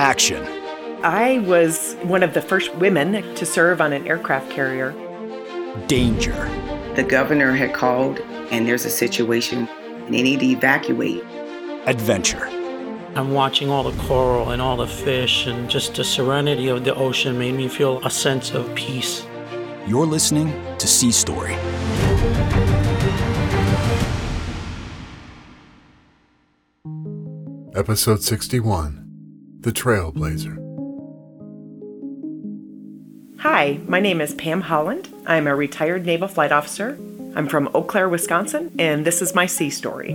Action. I was one of the first women to serve on an aircraft carrier. Danger. The governor had called, and there's a situation, and they need to evacuate. Adventure. I'm watching all the coral and all the fish, and just the serenity of the ocean made me feel a sense of peace. You're listening to Sea Story. Episode 61 The Trailblazer. Hi, my name is Pam Holland. I'm a retired naval flight officer. I'm from Eau Claire, Wisconsin, and this is my sea story.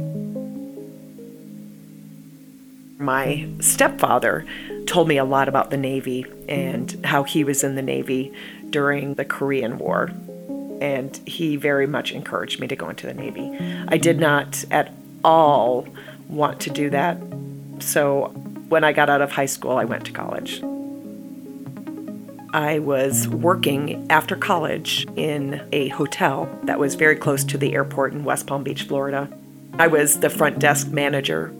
My stepfather told me a lot about the Navy and how he was in the Navy during the Korean War. And he very much encouraged me to go into the Navy. I did not at all want to do that. So when I got out of high school, I went to college. I was working after college in a hotel that was very close to the airport in West Palm Beach, Florida. I was the front desk manager.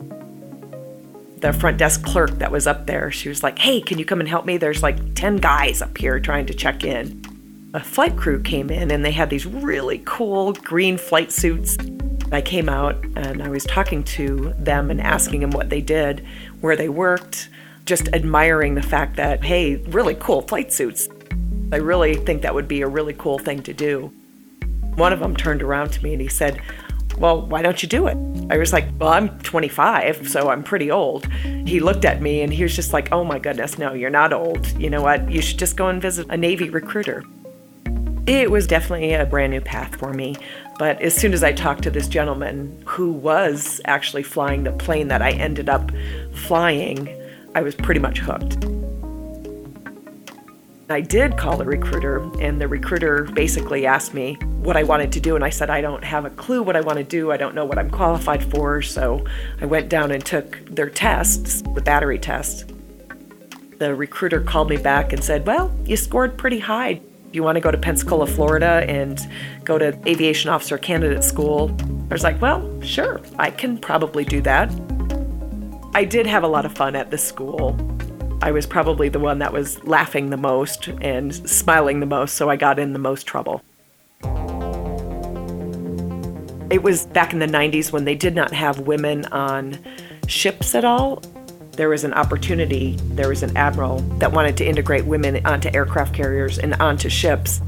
The front desk clerk that was up there, she was like, Hey, can you come and help me? There's like 10 guys up here trying to check in. A flight crew came in and they had these really cool green flight suits. I came out and I was talking to them and asking them what they did, where they worked, just admiring the fact that, hey, really cool flight suits. I really think that would be a really cool thing to do. One of them turned around to me and he said, Well, why don't you do it? I was like, Well, I'm 25, so I'm pretty old. He looked at me and he was just like, Oh my goodness, no, you're not old. You know what? You should just go and visit a Navy recruiter. It was definitely a brand new path for me. But as soon as I talked to this gentleman who was actually flying the plane that I ended up flying, I was pretty much hooked. I did call the recruiter, and the recruiter basically asked me what I wanted to do. And I said, I don't have a clue what I want to do. I don't know what I'm qualified for. So I went down and took their tests, the battery test. The recruiter called me back and said, Well, you scored pretty high. Do you want to go to Pensacola, Florida, and go to aviation officer candidate school? I was like, Well, sure, I can probably do that. I did have a lot of fun at the school. I was probably the one that was laughing the most and smiling the most, so I got in the most trouble. It was back in the 90s when they did not have women on ships at all. There was an opportunity, there was an admiral that wanted to integrate women onto aircraft carriers and onto ships.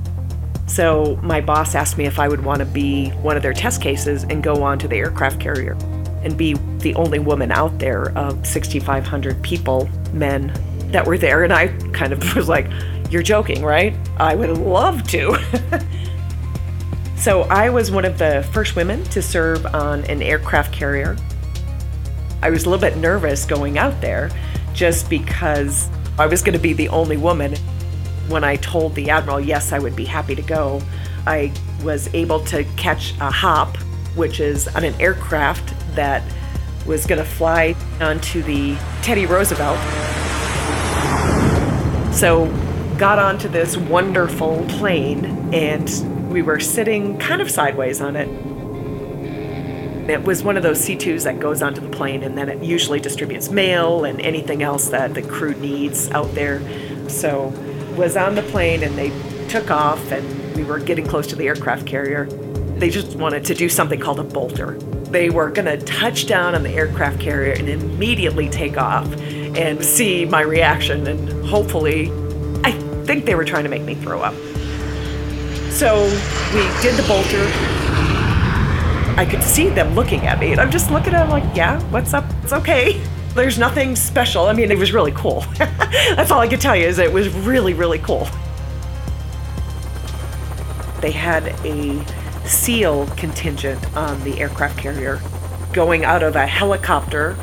So my boss asked me if I would want to be one of their test cases and go on to the aircraft carrier and be the only woman out there of 6,500 people, men that were there. And I kind of was like, You're joking, right? I would love to. so I was one of the first women to serve on an aircraft carrier. I was a little bit nervous going out there just because I was going to be the only woman. When I told the admiral, yes, I would be happy to go, I was able to catch a hop, which is on an aircraft that was going to fly onto the Teddy Roosevelt. So, got onto this wonderful plane, and we were sitting kind of sideways on it. It was one of those C2s that goes onto the plane, and then it usually distributes mail and anything else that the crew needs out there. So, was on the plane, and they took off, and we were getting close to the aircraft carrier. They just wanted to do something called a bolter they were going to touch down on the aircraft carrier and immediately take off and see my reaction. And hopefully, I think they were trying to make me throw up. So we did the bolter. I could see them looking at me, and I'm just looking at them like, yeah, what's up? It's okay. There's nothing special. I mean, it was really cool. That's all I could tell you is it was really, really cool. They had a SEAL contingent on the aircraft carrier, going out of a helicopter,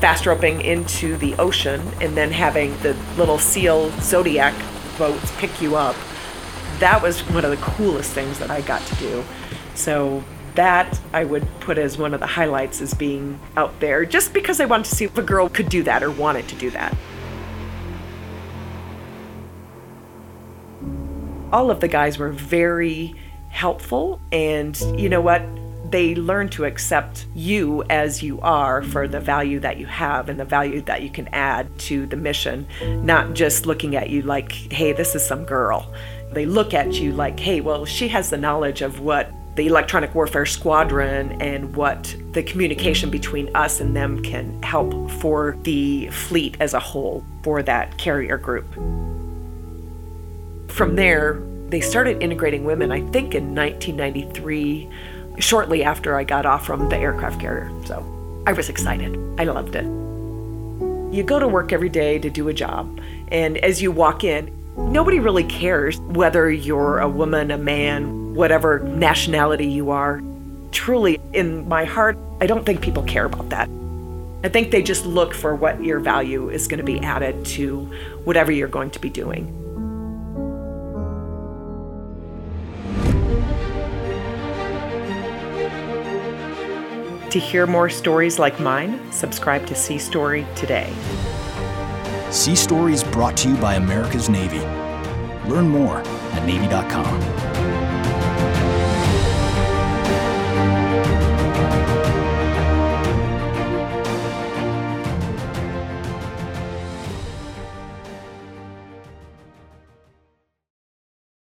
fast roping into the ocean, and then having the little SEAL Zodiac boats pick you up. That was one of the coolest things that I got to do. So that I would put as one of the highlights as being out there, just because I wanted to see if a girl could do that or wanted to do that. All of the guys were very helpful. And you know what? they learn to accept you as you are for the value that you have and the value that you can add to the mission, not just looking at you like, hey, this is some girl. They look at you like, hey, well, she has the knowledge of what the electronic warfare squadron and what the communication between us and them can help for the fleet as a whole for that carrier group. From there, they started integrating women, I think in 1993, shortly after I got off from the aircraft carrier. So I was excited. I loved it. You go to work every day to do a job, and as you walk in, nobody really cares whether you're a woman, a man, whatever nationality you are. Truly, in my heart, I don't think people care about that. I think they just look for what your value is going to be added to whatever you're going to be doing. To hear more stories like mine, subscribe to Sea Story today. Sea Story is brought to you by America's Navy. Learn more at Navy.com.